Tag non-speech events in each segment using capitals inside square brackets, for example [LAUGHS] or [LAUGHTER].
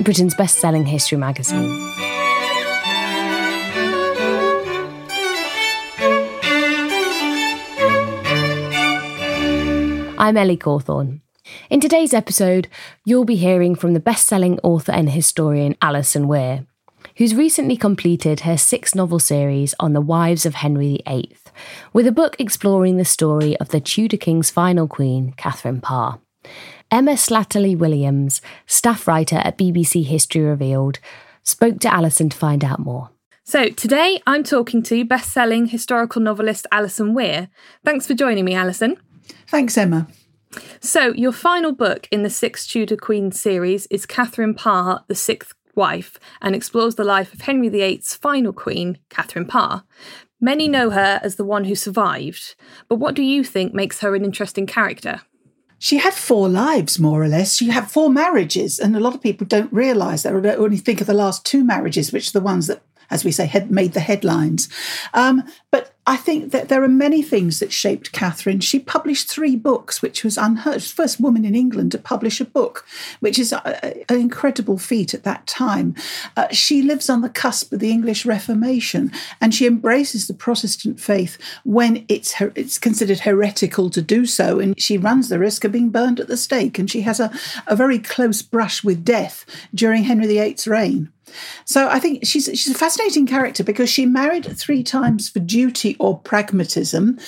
Britain's best selling history magazine. I'm Ellie Cawthorne. In today's episode, you'll be hearing from the best selling author and historian Alison Weir, who's recently completed her six novel series on the wives of Henry VIII, with a book exploring the story of the Tudor king's final queen, Catherine Parr. Emma Slattery Williams, staff writer at BBC History Revealed, spoke to Alison to find out more. So, today I'm talking to best selling historical novelist Alison Weir. Thanks for joining me, Alison. Thanks, Emma. So, your final book in the Six Tudor Queens series is Catherine Parr, the Sixth Wife, and explores the life of Henry VIII's final queen, Catherine Parr. Many know her as the one who survived, but what do you think makes her an interesting character? She had four lives, more or less. She had four marriages, and a lot of people don't realise that, or only think of the last two marriages, which are the ones that, as we say, had made the headlines. Um, but I think that there are many things that shaped Catherine. She published three books, which was unheard. First woman in England to publish a book, which is a, an incredible feat at that time. Uh, she lives on the cusp of the English Reformation, and she embraces the Protestant faith when it's her, it's considered heretical to do so, and she runs the risk of being burned at the stake. And she has a, a very close brush with death during Henry VIII's reign. So I think she's she's a fascinating character because she married three times for duty or pragmatism,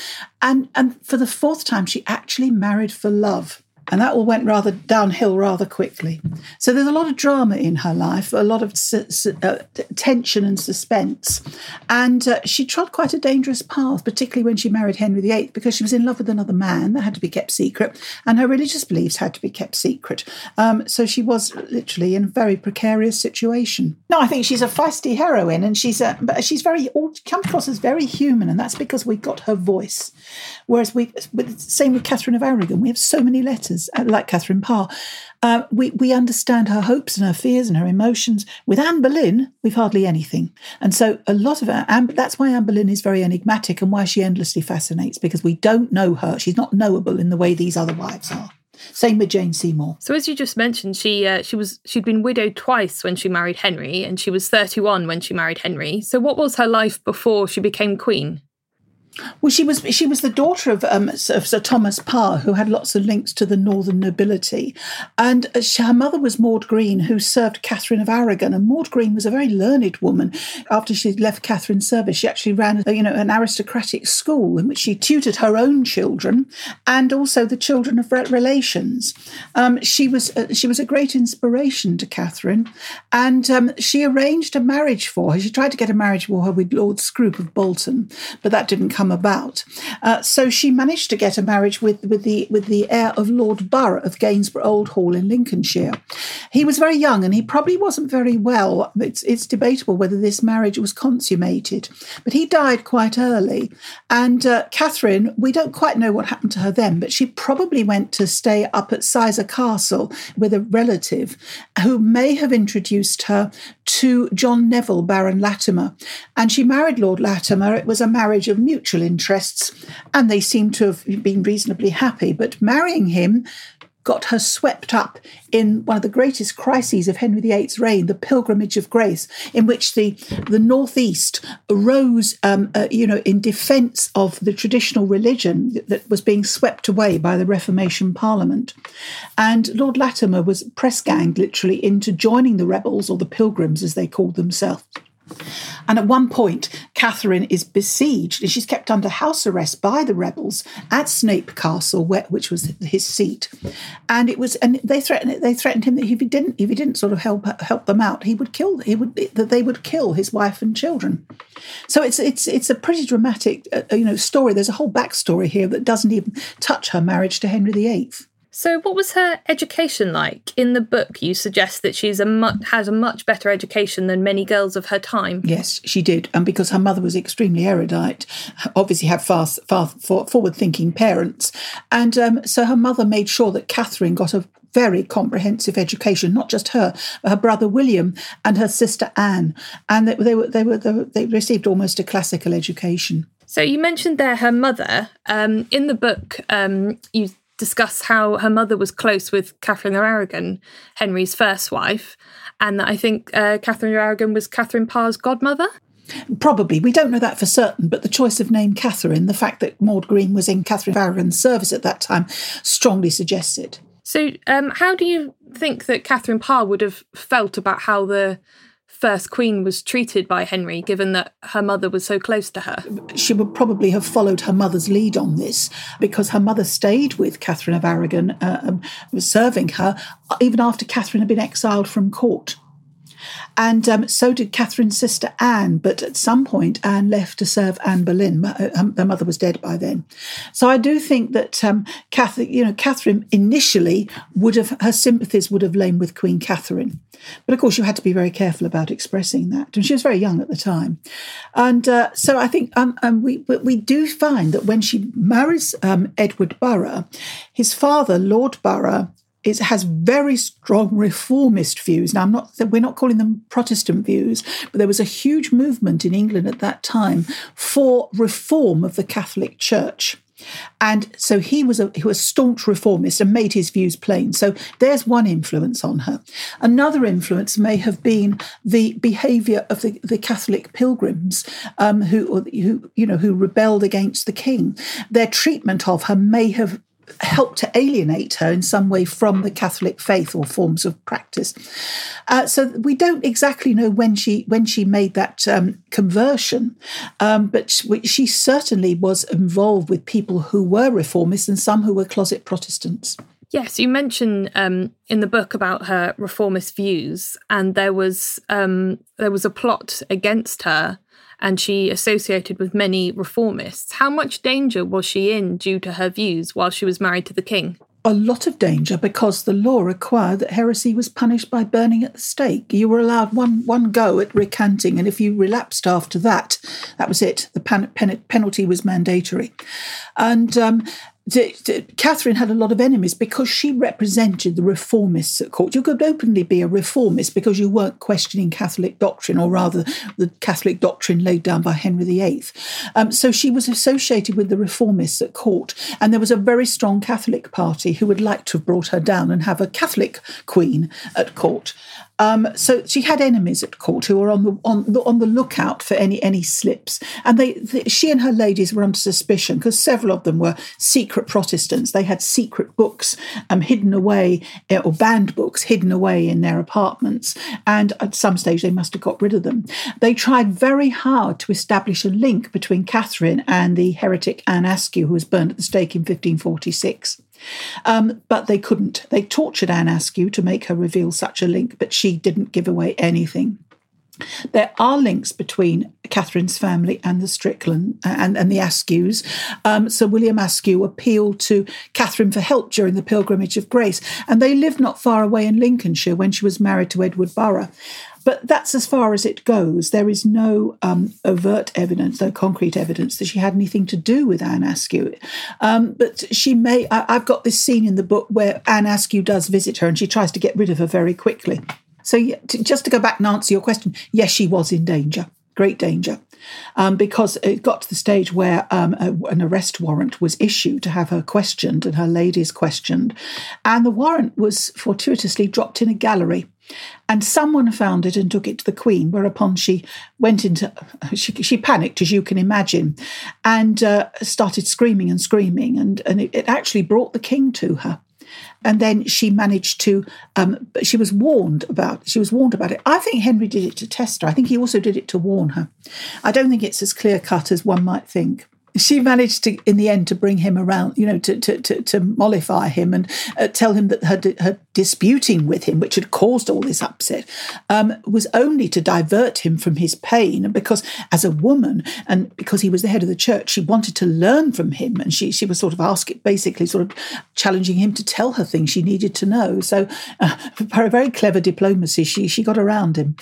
and and for the fourth time she actually married for love and that all went rather downhill rather quickly. So there's a lot of drama in her life, a lot of su- su- uh, tension and suspense, and uh, she trod quite a dangerous path, particularly when she married Henry VIII, because she was in love with another man that had to be kept secret, and her religious beliefs had to be kept secret. Um, so she was literally in a very precarious situation. No, I think she's a feisty heroine, and she's a, she's very comes across as very human, and that's because we got her voice. Whereas we, same with Catherine of Aragon, we have so many letters uh, like Catherine Parr. Uh, we, we understand her hopes and her fears and her emotions. With Anne Boleyn, we've hardly anything. And so a lot of her, that's why Anne Boleyn is very enigmatic and why she endlessly fascinates, because we don't know her. She's not knowable in the way these other wives are. Same with Jane Seymour. So, as you just mentioned, she uh, she was she'd been widowed twice when she married Henry, and she was thirty one when she married Henry. So, what was her life before she became queen? Well, she was she was the daughter of, um, Sir Thomas Parr, who had lots of links to the northern nobility, and uh, she, her mother was Maud Green, who served Catherine of Aragon. And Maud Green was a very learned woman. After she left Catherine's service, she actually ran you know an aristocratic school in which she tutored her own children and also the children of relations. Um, she was uh, she was a great inspiration to Catherine, and um, she arranged a marriage for her. She tried to get a marriage for her with Lord Scrope of Bolton, but that didn't come come about. Uh, so she managed to get a marriage with, with the with the heir of Lord Burgh of Gainsborough Old Hall in Lincolnshire. He was very young and he probably wasn't very well. It's it's debatable whether this marriage was consummated, but he died quite early. And uh, Catherine, we don't quite know what happened to her then, but she probably went to stay up at Sizergh Castle with a relative who may have introduced her to John Neville, Baron Latimer. And she married Lord Latimer. It was a marriage of mutual interests, and they seem to have been reasonably happy. But marrying him got her swept up in one of the greatest crises of Henry VIII's reign, the Pilgrimage of Grace, in which the, the Northeast arose, um, uh, you know, in defence of the traditional religion that was being swept away by the Reformation Parliament. And Lord Latimer was press ganged literally into joining the rebels, or the pilgrims as they called themselves. And at one point, Catherine is besieged and she's kept under house arrest by the rebels at Snape Castle, where, which was his seat. And it was, and they threatened, they threatened him that if he didn't, if he didn't sort of help help them out, he would kill, he would that they would kill his wife and children. So it's it's it's a pretty dramatic, uh, you know, story. There's a whole backstory here that doesn't even touch her marriage to Henry VIII. So, what was her education like? In the book, you suggest that she's a mu- has a much better education than many girls of her time. Yes, she did, and because her mother was extremely erudite, obviously had fast, far forward-thinking parents, and um, so her mother made sure that Catherine got a very comprehensive education, not just her, but her brother William and her sister Anne, and they, they were they were they received almost a classical education. So you mentioned there her mother. Um, in the book, um, you discuss how her mother was close with Catherine of Aragon, Henry's first wife, and that I think uh, Catherine of Aragon was Catherine Parr's godmother. Probably. We don't know that for certain, but the choice of name Catherine, the fact that Maud Green was in Catherine of Aragon's service at that time, strongly suggests it. So, um, how do you think that Catherine Parr would have felt about how the first queen was treated by Henry, given that her mother was so close to her? She would probably have followed her mother's lead on this because her mother stayed with Catherine of Aragon, uh, um, serving her, even after Catherine had been exiled from court. And um, so did Catherine's sister Anne, but at some point Anne left to serve Anne Boleyn. Her uh, mother was dead by then. So I do think that um, Catherine, you know, Catherine initially would have, her sympathies would have lain with Queen Catherine. But of course, you had to be very careful about expressing that. And she was very young at the time. And uh, so I think um, um, we, we do find that when she marries um, Edward Burgh, his father, Lord Burgh, it has very strong reformist views. Now, I'm not we're not calling them Protestant views, but there was a huge movement in England at that time for reform of the Catholic Church. And so he was a he was staunch reformist and made his views plain. So there's one influence on her. Another influence may have been the behaviour of the, the Catholic pilgrims um, who who you know who rebelled against the king. Their treatment of her may have helped to alienate her in some way from the Catholic faith or forms of practice. Uh, so we don't exactly know when she when she made that um, conversion, um, but she, certainly was involved with people who were reformists and some who were closet Protestants. Yes, you mentioned um, in the book about her reformist views, and there was um, there was a plot against her and she associated with many reformists. How much danger was she in due to her views while she was married to the king? a lot of danger because the law required that heresy was punished by burning at the stake. You were allowed one one go at recanting, and if you relapsed after that, that was it. The pen, pen, penalty was mandatory, and um, Catherine had a lot of enemies because she represented the reformists at court. You could openly be a reformist because you weren't questioning Catholic doctrine, or rather, the Catholic doctrine laid down by Henry VIII. Um, so she was associated with the reformists at court, and there was a very strong Catholic party who would like to have brought her down and have a Catholic queen at court. Um, so she had enemies at court who were on the on the, on the lookout for any any slips, and they, they she and her ladies were under suspicion because several of them were secret Protestants. They had secret books um, hidden away eh, or banned books hidden away in their apartments, and at some stage they must have got rid of them. They tried very hard to establish a link between Catherine and the heretic Anne Askew, who was burned at the stake in 1546. Um, but they couldn't. They tortured Anne Askew to make her reveal such a link, but she didn't give away anything. There are links between Catherine's family and the Strickland uh, and, and the Askews. Um, Sir William Askew appealed to Catherine for help during the Pilgrimage of Grace, and they lived not far away in Lincolnshire when she was married to Edward Burgh. But that's as far as it goes. There is no um, overt evidence, no concrete evidence that she had anything to do with Anne Askew. Um, but she may, I, I've got this scene in the book where Anne Askew does visit her and she tries to get rid of her very quickly. So, just to go back and answer your question, yes, she was in danger, great danger, um, because it got to the stage where um, a, an arrest warrant was issued to have her questioned and her ladies questioned. And the warrant was fortuitously dropped in a gallery and someone found it and took it to the Queen, whereupon she went into, [LAUGHS] she, she panicked, as you can imagine, and uh, started screaming and screaming. And, and it, it, actually brought the King to her. And then she managed to, um, she was warned about, she was warned about it. I think Henry did it to test her. I think he also did it to warn her. I don't think it's as clear cut as one might think she managed to, in the end, to bring him around, you know, to to to, to mollify him and uh, tell him that her her disputing with him, which had caused all this upset, um, was only to divert him from his pain. And because, as a woman, and because he was the head of the church, she wanted to learn from him, and she she was sort of asking, basically, sort of challenging him to tell her things she needed to know. So, uh, [LAUGHS] a very clever diplomacy, she she got around him.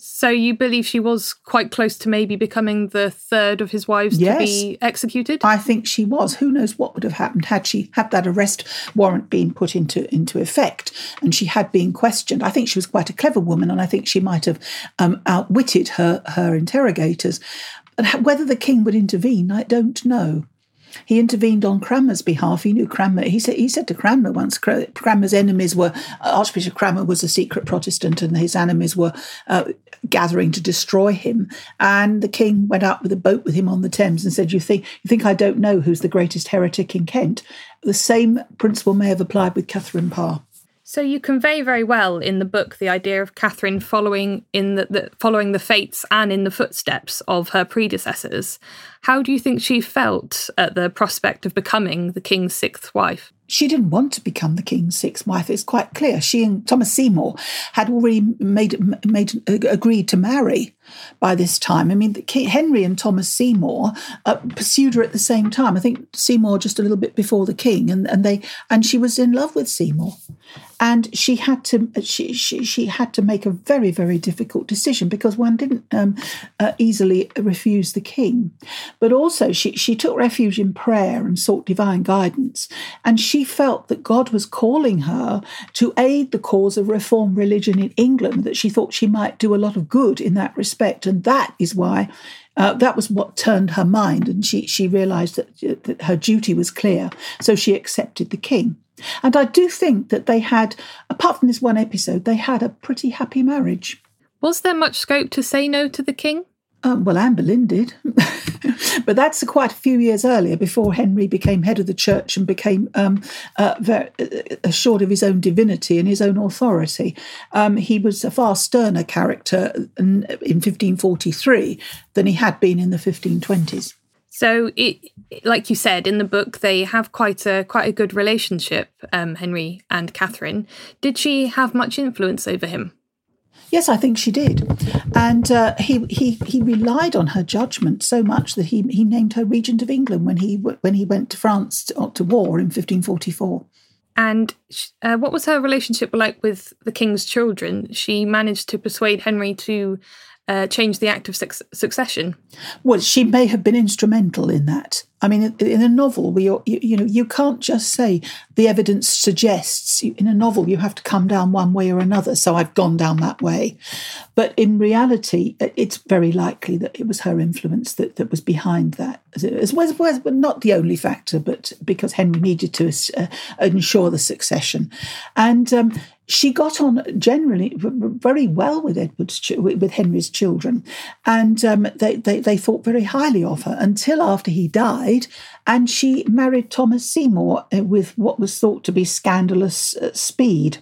So you believe she was quite close to maybe becoming the third of his wives yes, to be executed? I think she was. Who knows what would have happened had she had that arrest warrant been put into into effect and she had been questioned. I think she was quite a clever woman, and I think she might have um, outwitted her her interrogators. Whether the king would intervene, I don't know. He intervened on Cranmer's behalf. He knew Cranmer. He said he said to Cranmer once. Cranmer's enemies were Archbishop Cranmer was a secret Protestant, and his enemies were uh, gathering to destroy him. And the king went out with a boat with him on the Thames and said, "You think you think I don't know who's the greatest heretic in Kent?" The same principle may have applied with Catherine Parr. So you convey very well in the book the idea of Catherine following in the, the, following the fates and in the footsteps of her predecessors. How do you think she felt at the prospect of becoming the king's sixth wife? she didn't want to become the king's sixth wife. It's quite clear. She and Thomas Seymour had already made made agreed to marry by this time. I mean, Henry and Thomas Seymour uh, pursued her at the same time. I think Seymour just a little bit before the king, and, and they and she was in love with Seymour, and she had to she she, she had to make a very very difficult decision because one didn't um, uh, easily refuse the king, but also she she took refuge in prayer and sought divine guidance, and she felt that God was calling her to aid the cause of reform religion in England. That she thought she might do a lot of good in that respect respect. And that is why uh, that was what turned her mind. And she, she realized that, that her duty was clear. So she accepted the king. And I do think that they had, apart from this one episode, they had a pretty happy marriage. Was there much scope to say no to the king? Um, well, Anne Boleyn did, [LAUGHS] but that's quite a few years earlier, before Henry became head of the church and became um, uh, very, uh, assured of his own divinity and his own authority. Um, he was a far sterner character in, in 1543 than he had been in the 1520s. So, it, like you said in the book, they have quite a quite a good relationship, um, Henry and Catherine. Did she have much influence over him? Yes, I think she did, and uh, he he he relied on her judgment so much that he he named her regent of England when he when he went to France to, to war in 1544. And uh, what was her relationship like with the king's children? She managed to persuade Henry to uh, change the act of su- succession. Well, she may have been instrumental in that. I mean, in a novel, we you, know you can't just say the evidence suggests. In a novel, you have to come down one way or another. So I've gone down that way, but in reality, it's very likely that it was her influence that, that was behind that, as well as well, not the only factor, but because Henry needed to uh, ensure the succession, and um, she got on generally very well with Edward's with Henry's children, and um, they, they, they thought very highly of her until after he died, and she married Thomas Seymour uh, with what was thought to be scandalous uh, speed.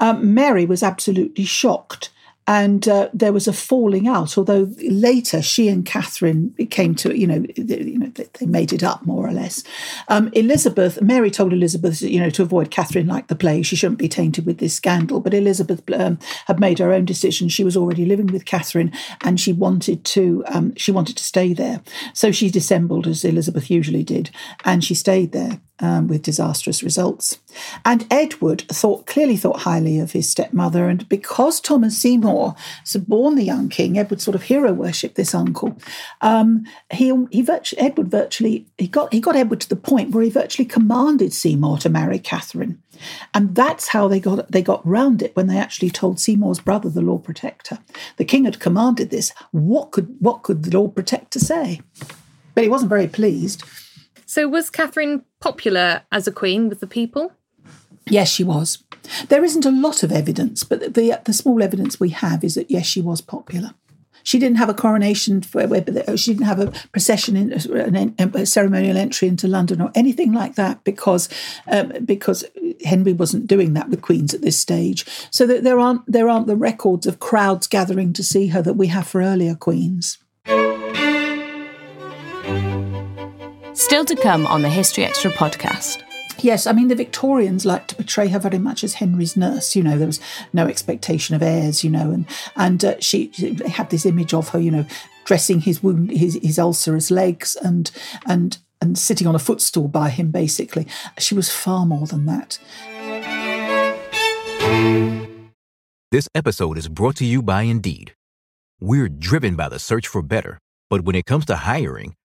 Um, Mary was absolutely shocked and uh, there was a falling out. Although later she and Catherine came to, you know, they, you know, they made it up more or less. Um, Elizabeth, Mary told Elizabeth, you know, to avoid Catherine like the plague, she shouldn't be tainted with this scandal. But Elizabeth um, had made her own decision. She was already living with Catherine, and she wanted to, um, she wanted to stay there. So she dissembled as Elizabeth usually did, and she stayed there um, with disastrous results. And Edward thought clearly thought highly of his stepmother, and because Thomas Seymour suborned the young king, Edward sort of hero worshipped this uncle. Um, he he Edward virtually he got he got Edward to the point where he virtually commanded Seymour to marry Catherine. And that's how they got they got round it when they actually told Seymour's brother, the Lord Protector. The king had commanded this. What could what could the Lord Protector say? But he wasn't very pleased. So, was Catherine popular as a queen with the people? Yes, she was. There isn't a lot of evidence, but the the small evidence we have is that yes, she was popular. She didn't have a coronation, for, she didn't have a procession, in, a ceremonial entry into London or anything like that, because um, because Henry wasn't doing that with queens at this stage. So that there aren't there aren't the records of crowds gathering to see her that we have for earlier queens. Still to come on the History Extra podcast. Yes, I mean, the Victorians liked to portray her very much as Henry's nurse. You know, there was no expectation of heirs, you know, and, and uh, she, they had this image of her, you know, dressing his wound, his, his ulcerous legs and, and, and sitting on a footstool by him, basically. She was far more than that. This episode is brought to you by Indeed. We're driven by the search for better, but when it comes to hiring,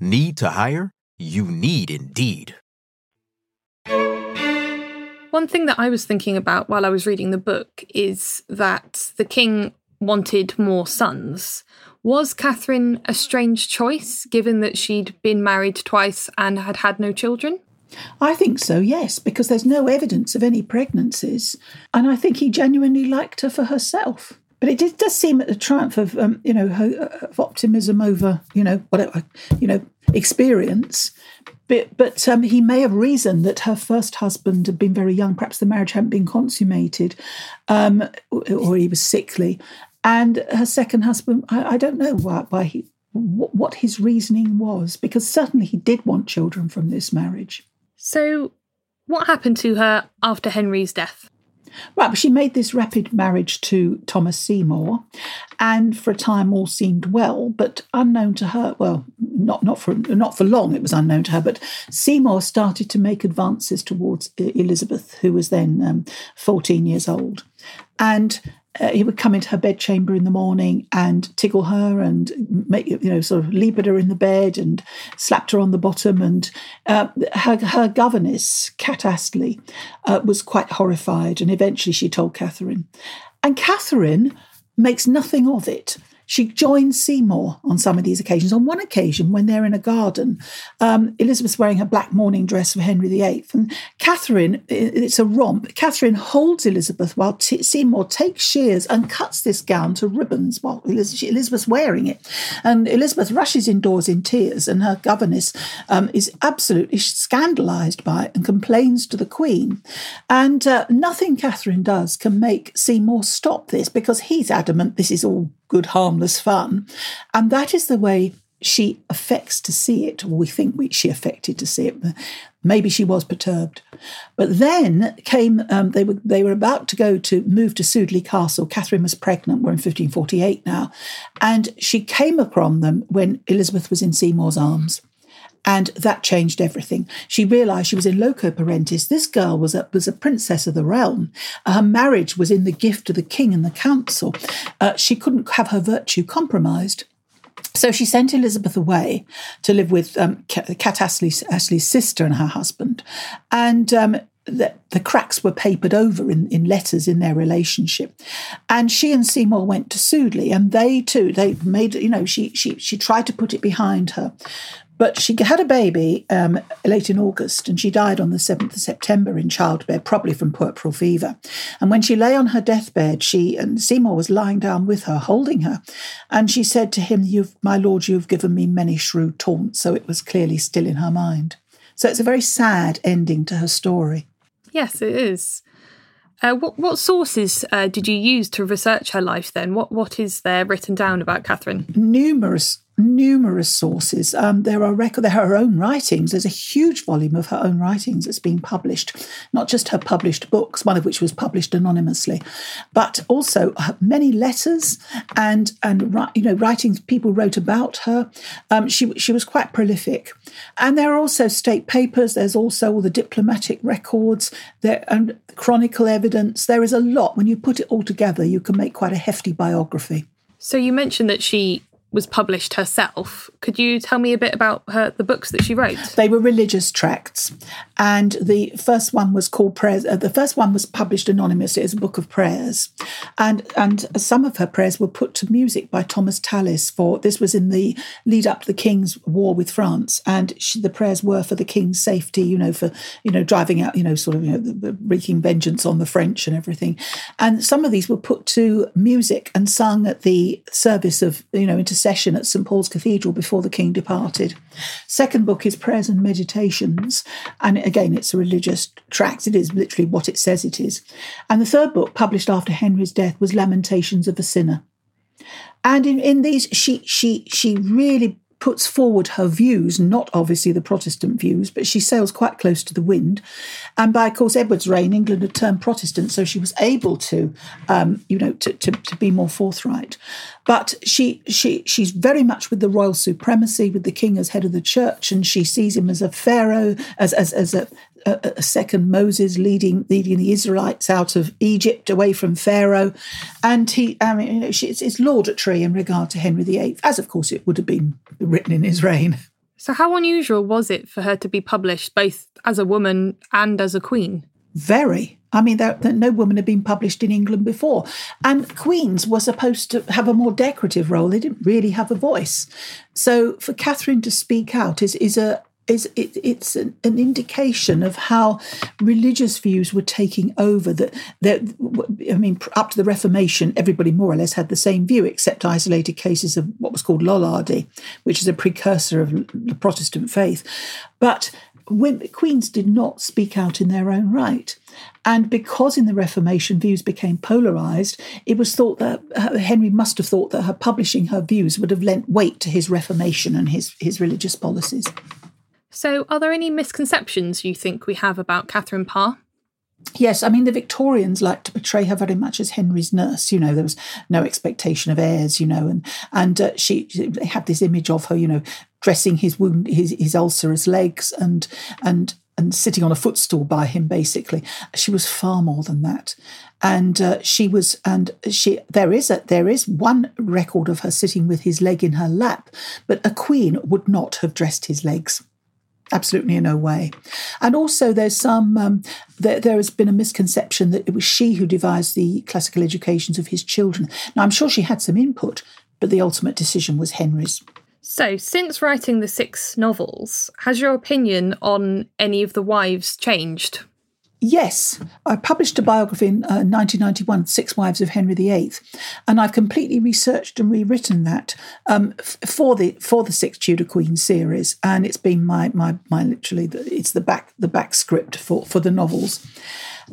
Need to hire? You need Indeed. One thing that I was thinking about while I was reading the book is that the king wanted more sons. Was Catherine a strange choice, given that she'd been married twice and had had no children? I think so, yes, because there's no evidence of any pregnancies. And I think he genuinely liked her for herself. But it did, does seem a triumph of, um, you know, of optimism over, you know, whatever, you know, experience. But, but um, he may have reasoned that her first husband had been very young. Perhaps the marriage hadn't been consummated, um, or he was sickly. And her second husband, I, I don't know why, why he, what his reasoning was, because certainly he did want children from this marriage. So, what happened to her after Henry's death? Right, but she made this rapid marriage to Thomas Seymour, and for a time all seemed well, but unknown to her. Well, not not for not for long. It was unknown to her. But Seymour started to make advances towards Elizabeth, who was then um, fourteen years old, and uh, he would come into her bedchamber in the morning and tickle her and make you know sort of leap at her in the bed and slapped her on the bottom. And uh, her, her governess Cat Astley uh, was quite horrified. And eventually she told Catherine. And Catherine makes nothing of it she joins Seymour on some of these occasions. On one occasion, when they're in a garden, um, Elizabeth's wearing her black mourning dress for Henry VIII, and Catherine, it's a romp. Catherine holds Elizabeth while T- Seymour takes shears and cuts this gown to ribbons while Elizabeth's wearing it. And Elizabeth rushes indoors in tears, and her governess um, is absolutely scandalised by it and complains to the Queen. And uh, nothing Catherine does can make Seymour stop this because he's adamant this is all good, harmless fun. And that is the way she affects to see it, or we think we, she affected to see it. Maybe she was perturbed. But then came, um, they, were, they were about to go to move to Sudeley Castle. Catherine was pregnant, we're in 1548 now. And she came upon them when Elizabeth was in Seymour's arms. And that changed everything. She realized she was in loco parentis. This girl was a, was a princess of the realm. Her marriage was in the gift of the king and the council. Uh, she couldn't have her virtue compromised. So she sent Elizabeth away to live with um, Cat Astley's, sister and her husband. And um, the, the, cracks were papered over in, in letters in their relationship. And she and Seymour went to Sudeley, and they too, they made, you know, she she she tried to put it behind her. But she had a baby um, late in August and she died on the 7th of September in childbed, probably from puerperal fever. And when she lay on her deathbed, she and Seymour was lying down with her, holding her. And she said to him, You've, My lord, you've given me many shrewd taunts. So it was clearly still in her mind. So it's a very sad ending to her story. Yes, it is. Uh, what what sources uh, did you use to research her life? Then, what what is there written down about Catherine? Numerous numerous sources. Um, there are record, there are her own writings. There's a huge volume of her own writings that's been published, not just her published books, one of which was published anonymously, but also many letters and and you know writings people wrote about her. Um, she she was quite prolific, and there are also state papers. There's also all the diplomatic records there and chronicle evidence. There is a lot. When you put it all together, you can make quite a hefty biography. So you mentioned that she was published herself. Could you tell me a bit about her the books that she wrote? They were religious tracts, and the first one was called prayers. Uh, the first one was published anonymously as a book of prayers, and and some of her prayers were put to music by Thomas Tallis. For this was in the lead up to the King's war with France, and she, the prayers were for the King's safety. You know, for you know driving out, you know, sort of you know, the, the wreaking vengeance on the French and everything. And some of these were put to music and sung at the service of you know into session at St Paul's Cathedral before the king departed. Second book is Prayers and Meditations, and again, it's a religious tract. It is literally what it says it is. And the third book, published after Henry's death, was Lamentations of a Sinner. And in, in these, she she she really puts forward her views, not obviously the Protestant views, but she sails quite close to the wind. And by, of course, Edward's reign, England had turned Protestant, so she was able to, um, you know, to, to, to, be more forthright. But she she she's very much with the royal supremacy, with the king as head of the church, and she sees him as a pharaoh, as as, as a, a, a, second Moses leading leading the Israelites out of Egypt away from Pharaoh, and he, I mean, you know, it's, it's laudatory in regard to Henry VIII, as of course it would have been written in his reign. So, how unusual was it for her to be published both as a woman and as a queen? Very. I mean, there, there, no woman had been published in England before. And queens were supposed to have a more decorative role. They didn't really have a voice. So for Catherine to speak out is, is a, is it, it's an, an, indication of how religious views were taking over. That that I mean, up to the Reformation, everybody more or less had the same view, except isolated cases of what was called Lollardy, which is a precursor of the Protestant faith. But women, queens did not speak out in their own right. And because in the Reformation views became polarized, it was thought that uh, Henry must have thought that her publishing her views would have lent weight to his Reformation and his, his religious policies. So, are there any misconceptions you think we have about Catherine Parr? Yes, I mean, the Victorians liked to portray her very much as Henry's nurse. You know, there was no expectation of heirs, you know, and and uh, she they had this image of her, you know, dressing his wound, his, his ulcerous legs and and and sitting on a footstool by him basically she was far more than that and uh, she was and she there is a there is one record of her sitting with his leg in her lap but a queen would not have dressed his legs absolutely in no way. And also, there's some um, there, there, has been a misconception that it was she who devised the classical educations of his children. Now, I'm sure she had some input, but the ultimate decision was Henry's. So, since writing the six novels, has your opinion on any of the wives changed? Yes, I published a biography in uh, 1991, Six Wives of Henry VIII, and I've completely researched and rewritten that um, f- for the for the Six Tudor Queens series, and it's been my my my literally the, it's the back the back script for for the novels,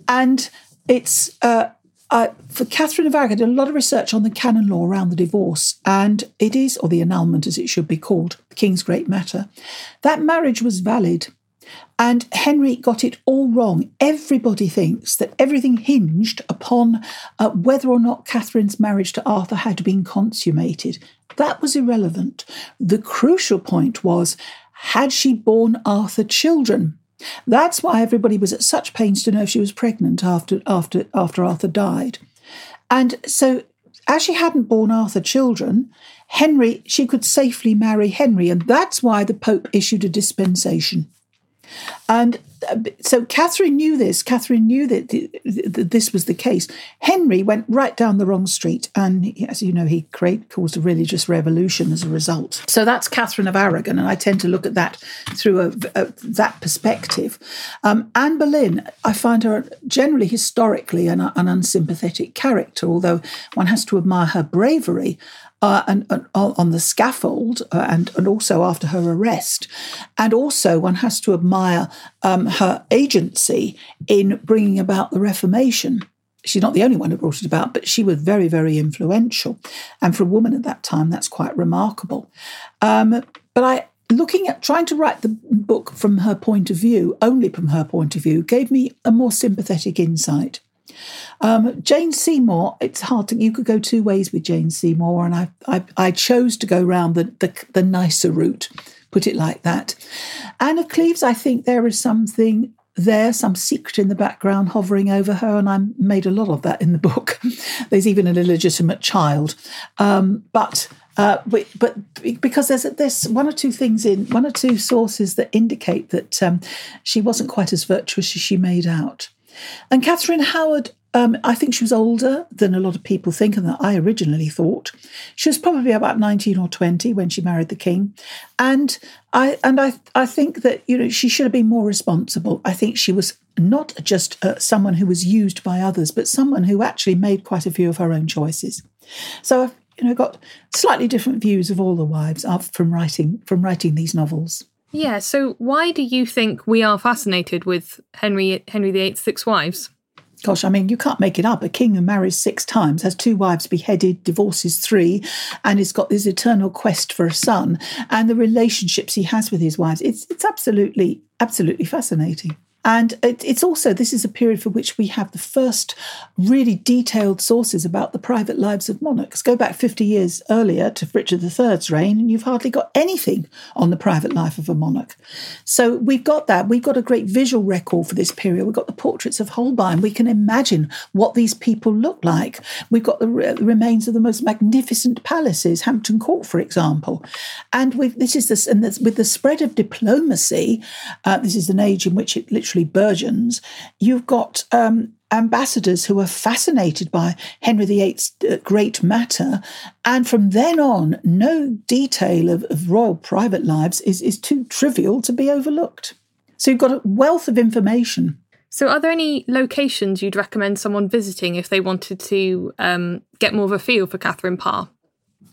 and it's. Uh, uh, for Catherine of Aragon, I did a lot of research on the canon law around the divorce, and it is, or the annulment as it should be called, the King's Great Matter. That marriage was valid and Henry got it all wrong. Everybody thinks that everything hinged upon uh, whether or not Catherine's marriage to Arthur had been consummated. That was irrelevant. The crucial point was had she borne Arthur children? That's why everybody was at such pains to know if she was pregnant after, after, after Arthur died. And so, as she hadn't borne Arthur children, Henry, she could safely marry Henry, and that's why the Pope issued a dispensation. And uh, so Catherine knew this. Catherine knew that this was the case. Henry went right down the wrong street, and as you know, he create, caused a religious revolution as a result. So that's Catherine of Aragon, and I tend to look at that through a, a, that perspective. Um, Anne Boleyn, I find her generally historically an, an unsympathetic character, although one has to admire her bravery uh, and, and, on the scaffold uh, and, and also after her arrest. And also, one has to admire um, her agency in bringing about the Reformation. She's not the only one who brought it about, but she was very, very influential. And for a woman at that time, that's quite remarkable. Um, but I, looking at trying to write the book from her point of view, only from her point of view, gave me a more sympathetic insight. Um, Jane Seymour, it's hard to, you could go two ways with Jane Seymour, and I, I, I chose to go round the, the, the nicer route, put it like that. Anne of Cleves, I think there is something there, some secret in the background hovering over her, and I made a lot of that in the book. [LAUGHS] There's even an illegitimate child. Um, but Uh, but, but, because there's there's one or two things in one or two sources that indicate that um, she wasn't quite as virtuous as she made out. And Catherine Howard um, I think she was older than a lot of people think, and that I originally thought. She was probably about nineteen or twenty when she married the king, and I and I I think that you know she should have been more responsible. I think she was not just uh, someone who was used by others, but someone who actually made quite a few of her own choices. So I've you know got slightly different views of all the wives from writing from writing these novels. Yeah. So why do you think we are fascinated with Henry Henry VIII's six wives? Gosh, I mean, you can't make it up. A king who marries six times, has two wives beheaded, divorces three, and he's got this eternal quest for a son, and the relationships he has with his wives. It's it's absolutely, absolutely fascinating. And it, it's also, this is a period for which we have the first really detailed sources about the private lives of monarchs. Go back 50 years earlier to Richard III's reign, and you've hardly got anything on the private life of a monarch. So we've got that. We've got a great visual record for this period. We've got the portraits of Holbein. We can imagine what these people look like. We've got the re- remains of the most magnificent palaces, Hampton Court, for example. And this is this, and this, with the spread of diplomacy, uh, this is an age in which it literally literally burgeons, you've got um, ambassadors who are fascinated by Henry VIII's uh, great matter. And from then on, no detail of, of royal private lives is, is too trivial to be overlooked. So you've got a wealth of information. So, are there any locations you'd recommend someone visiting if they wanted to um, get more of a feel for Catherine Parr?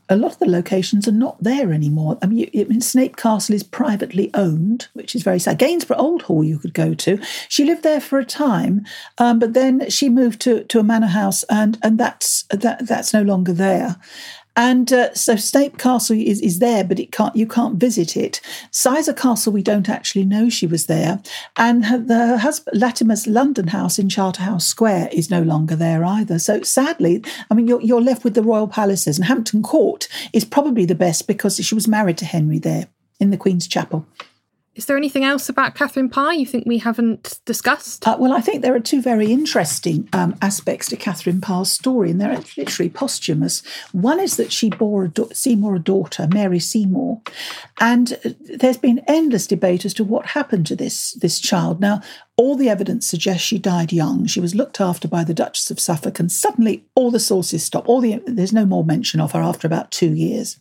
A lot of the locations are not there anymore. I mean, you, I mean, Snape Castle is privately owned, which is very sad. Gainsborough Old Hall you could go to. She lived there for a time, um, but then she moved to, to a manor house, and and that's that that's no longer there. And uh, so Snape Castle is, is there, but it can't you can't visit it. Sizergh Castle, we don't actually know she was there. And her, the, her husband, Latimer's London house in Charterhouse Square is no longer there either. So sadly, I mean, you're, you're left with the royal palaces. And Hampton Court is probably the best because she was married to Henry there in the Queen's Chapel. Is there anything else about Catherine Parr you think we haven't discussed? Uh, well, I think there are two very interesting um, aspects to Catherine Parr's story, and they're literally posthumous. One is that she bore a do- Seymour a daughter, Mary Seymour, and uh, there's been endless debate as to what happened to this this child. Now, all the evidence suggests she died young. She was looked after by the Duchess of Suffolk, and suddenly all the sources stop. All the there's no more mention of her after about two years.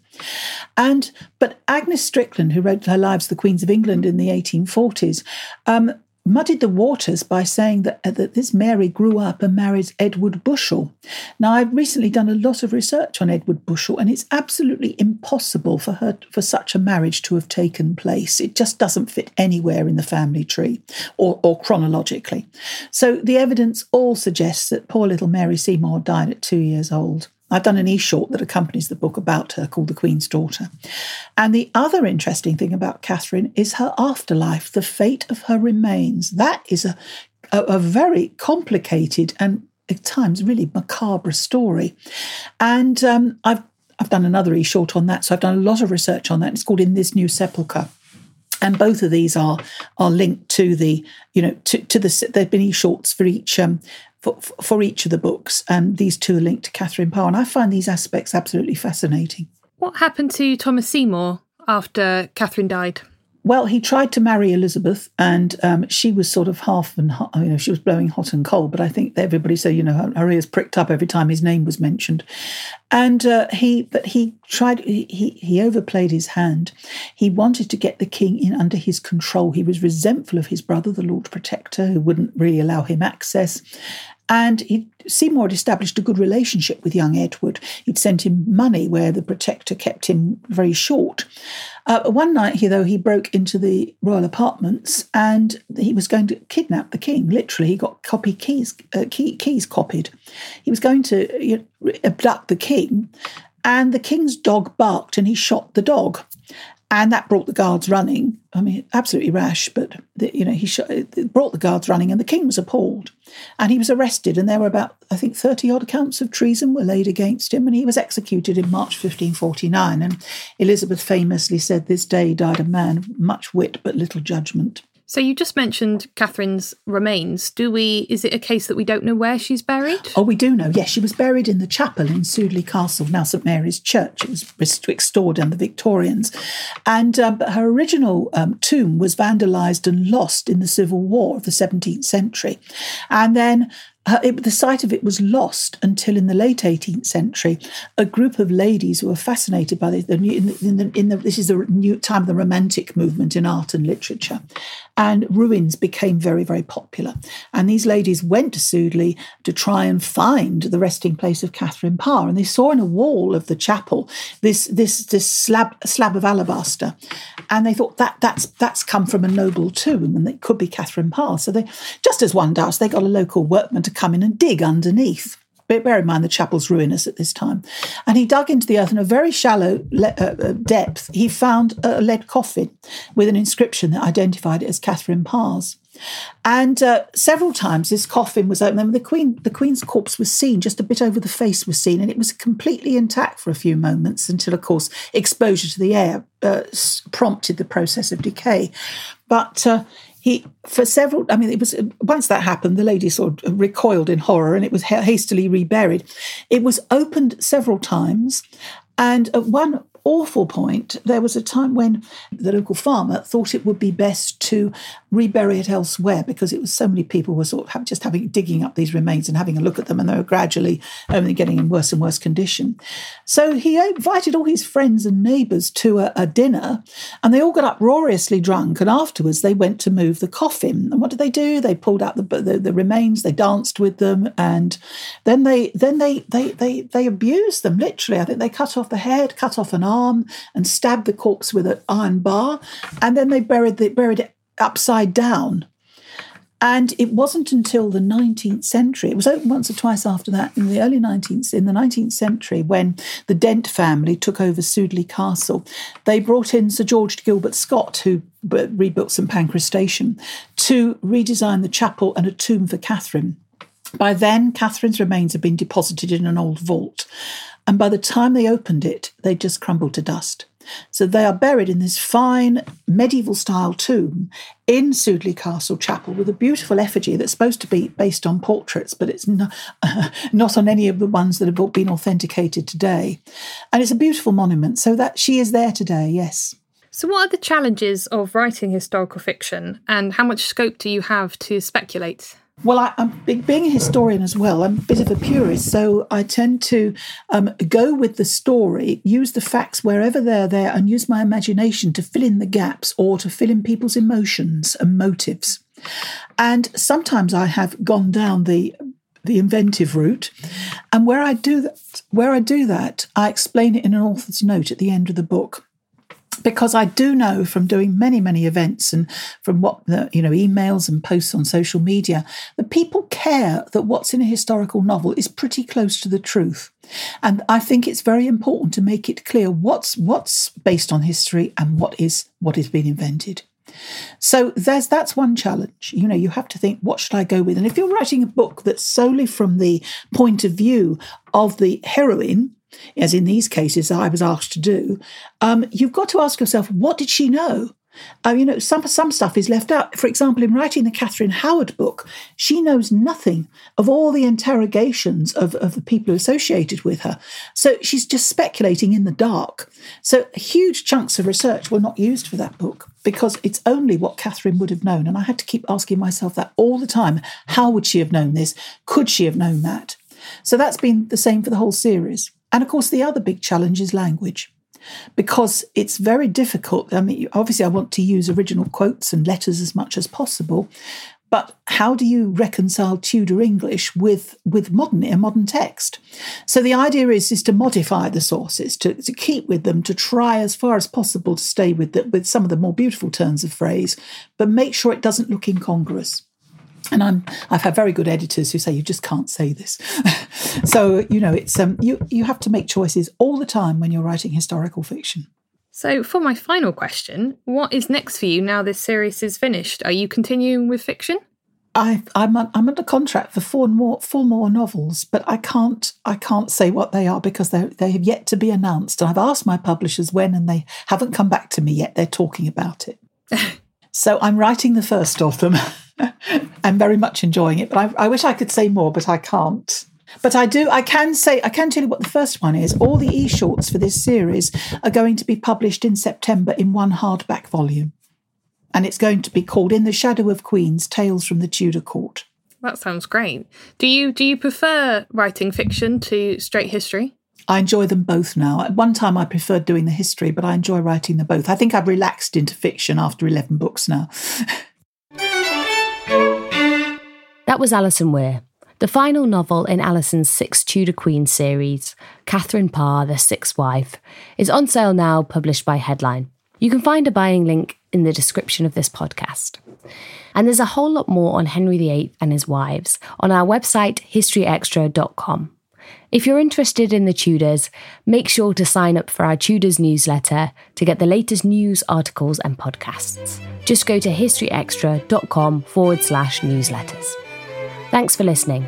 And but Agnes Strickland, who wrote her Lives of the Queens of England in the 1840s, um, muddied the waters by saying that, uh, that this Mary grew up and married Edward Bushell. Now, I've recently done a lot of research on Edward Bushell, and it's absolutely impossible for her for such a marriage to have taken place. It just doesn't fit anywhere in the family tree or, or chronologically. So the evidence all suggests that poor little Mary Seymour died at two years old. I've done an e short that accompanies the book about her called The Queen's Daughter. And the other interesting thing about Catherine is her afterlife, the fate of her remains. That is a, a, a very complicated and at times really macabre story. And um, I've I've done another e short on that, so I've done a lot of research on that. It's called In This New Sepulchre and both of these are are linked to the you know to, to the there've been e shorts for each um, for, for each of the books, and these two are linked to Catherine Parr. And I find these aspects absolutely fascinating. What happened to Thomas Seymour after Catherine died? Well, he tried to marry Elizabeth, and um, she was sort of half and you know she was blowing hot and cold. But I think everybody said you know her, her ears pricked up every time his name was mentioned, and uh, he but he tried he he overplayed his hand. He wanted to get the king in under his control. He was resentful of his brother, the Lord Protector, who wouldn't really allow him access, and he, Seymour had established a good relationship with young Edward. He'd sent him money where the protector kept him very short. Uh, one night, he, though, he broke into the royal apartments and he was going to kidnap the king. Literally, he got copy keys, uh, key, keys copied. He was going to you know, abduct the king, and the king's dog barked and he shot the dog and that brought the guards running. I mean, absolutely rash, but the, you know, he brought the guards running, and the king was appalled, and he was arrested. And there were about, I think, thirty odd counts of treason were laid against him, and he was executed in March 1549. And Elizabeth famously said, "This day died a man of much wit but little judgment." So you just mentioned Catherine's remains. Do we? Is it a case that we don't know where she's buried? Oh, we do know. Yes, she was buried in the chapel in Sudeley Castle, now St Mary's Church. It was restored under the Victorians, and um, her original um, tomb was vandalised and lost in the Civil War of the 17th century, and then it, the site of it was lost until in the late 18th century, a group of ladies who were fascinated by the, the, in the, in the, in the this is the new time of the Romantic movement in art and literature, and ruins became very very popular. And these ladies went to Sudeley to try and find the resting place of Catherine Parr, and they saw in a wall of the chapel this this this slab slab of alabaster, and they thought that that's that's come from a noble tomb, and it could be Catherine Parr. So they, just as one does, they got a local workman to come in and dig underneath. But bear in mind the chapel's ruinous at this time. And he dug into the earth in a very shallow le- uh, uh depth. He found a lead coffin with an inscription that identified it as Catherine Parr's. And uh, several times this coffin was open. The queen, the queen's corpse was seen, just a bit over the face was seen, and it was completely intact for a few moments until, of course, exposure to the air uh, prompted the process of decay. But uh, he for several i mean it was once that happened the lady sort of recoiled in horror and it was hastily reburied. It was opened several times and at one awful point, there was a time when the local farmer thought it would be best to rebury it elsewhere because it was so many people were sort of just having digging up these remains and having a look at them, and they were gradually only getting in worse and worse condition. So he invited all his friends and neighbours to a, a dinner, and they all got uproariously drunk. And afterwards, they went to move the coffin. And what did they do? They pulled out the, the, the remains, they danced with them, and then they then they they they they abused them literally. I think they cut off the head, cut off an arm arm and stabbed the corpse with an iron bar, and then they buried the, buried it upside down. And it wasn't until the 19th century, it was open once or twice after that, in the early 19th, in the 19th century, when the Dent family took over Sudeley Castle, they brought in Sir George Gilbert Scott, who rebuilt St Pancras Station, to redesign the chapel and a tomb for Catherine. By then, Catherine's remains had been deposited in an old vault. And by the time they opened it, they just crumbled to dust. So they are buried in this fine medieval style tomb in Sudeley Castle Chapel with a beautiful effigy that's supposed to be based on portraits, but it's not, [LAUGHS] not on any of the ones that have been authenticated today. And it's a beautiful monument. So that she is there today, yes. So, what are the challenges of writing historical fiction, and how much scope do you have to speculate? Well, I, am being a historian as well. I'm a bit of a purist, so I tend to um, go with the story, use the facts wherever they're there, and use my imagination to fill in the gaps or to fill in people's emotions and motives. And sometimes I have gone down the the inventive route, and where I do that, where I do that, I explain it in an author's note at the end of the book because I do know from doing many, many events and from what the, you know, emails and posts on social media, that people care that what's in a historical novel is pretty close to the truth. And I think it's very important to make it clear what's what's based on history and what is what is being invented. So there's that's one challenge. You know, you have to think, what should I go with? And if you're writing a book that's solely from the point of view of the heroine, as in these cases I was asked to do, um, you've got to ask yourself, what did she know? Uh, you know, some some stuff is left out. For example, in writing the Catherine Howard book, she knows nothing of all the interrogations of, of the people associated with her. So she's just speculating in the dark. So huge chunks of research were not used for that book because it's only what Catherine would have known. And I had to keep asking myself that all the time. How would she have known this? Could she have known that? So that's been the same for the whole series. And of course, the other big challenge is language because it's very difficult. I mean, obviously, I want to use original quotes and letters as much as possible. But how do you reconcile Tudor English with, with modern a modern text? So the idea is is to modify the sources, to, to keep with them, to try as far as possible to stay with the, with some of the more beautiful turns of phrase, but make sure it doesn't look incongruous and I'm I've had very good editors who say you just can't say this. [LAUGHS] so you know it's um you you have to make choices all the time when you're writing historical fiction. So for my final question, what is next for you now this series is finished? Are you continuing with fiction? I, I'm I'm under contract for four more four more novels, but I can't I can't say what they are because they they have yet to be announced. And I've asked my publishers when, and they haven't come back to me yet. They're talking about it. [LAUGHS] So I'm writing the first of them. [LAUGHS] I'm very much enjoying it, but I, I wish I could say more, but I can't. But I do, I can say, I can tell you what the first one is. All the e shorts for this series are going to be published in September in one hardback volume. And it's going to be called In the Shadow of Queens Tales from the Tudor Court. That sounds great. Do you do you prefer writing fiction to straight history? I enjoy them both now. At one time, I preferred doing the history, but I enjoy writing them both. I think I've relaxed into fiction after 11 books now. that was Alison Weir. The final novel in Alison's Six Tudor Queens series, Catherine Parr, The Sixth Wife, is on sale now, published by Headline. You can find a buying link in the description of this podcast. And there's a whole lot more on Henry VIII and his wives on our website, historyextra.com. If you're interested in the Tudors, make sure to sign up for our Tudors newsletter to get the latest news, articles, and podcasts. Just go to historyextra.com forward slash newsletters. Thanks for listening.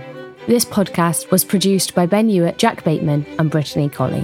This podcast was produced by Ben Hewitt, Jack Bateman, and Brittany Colley.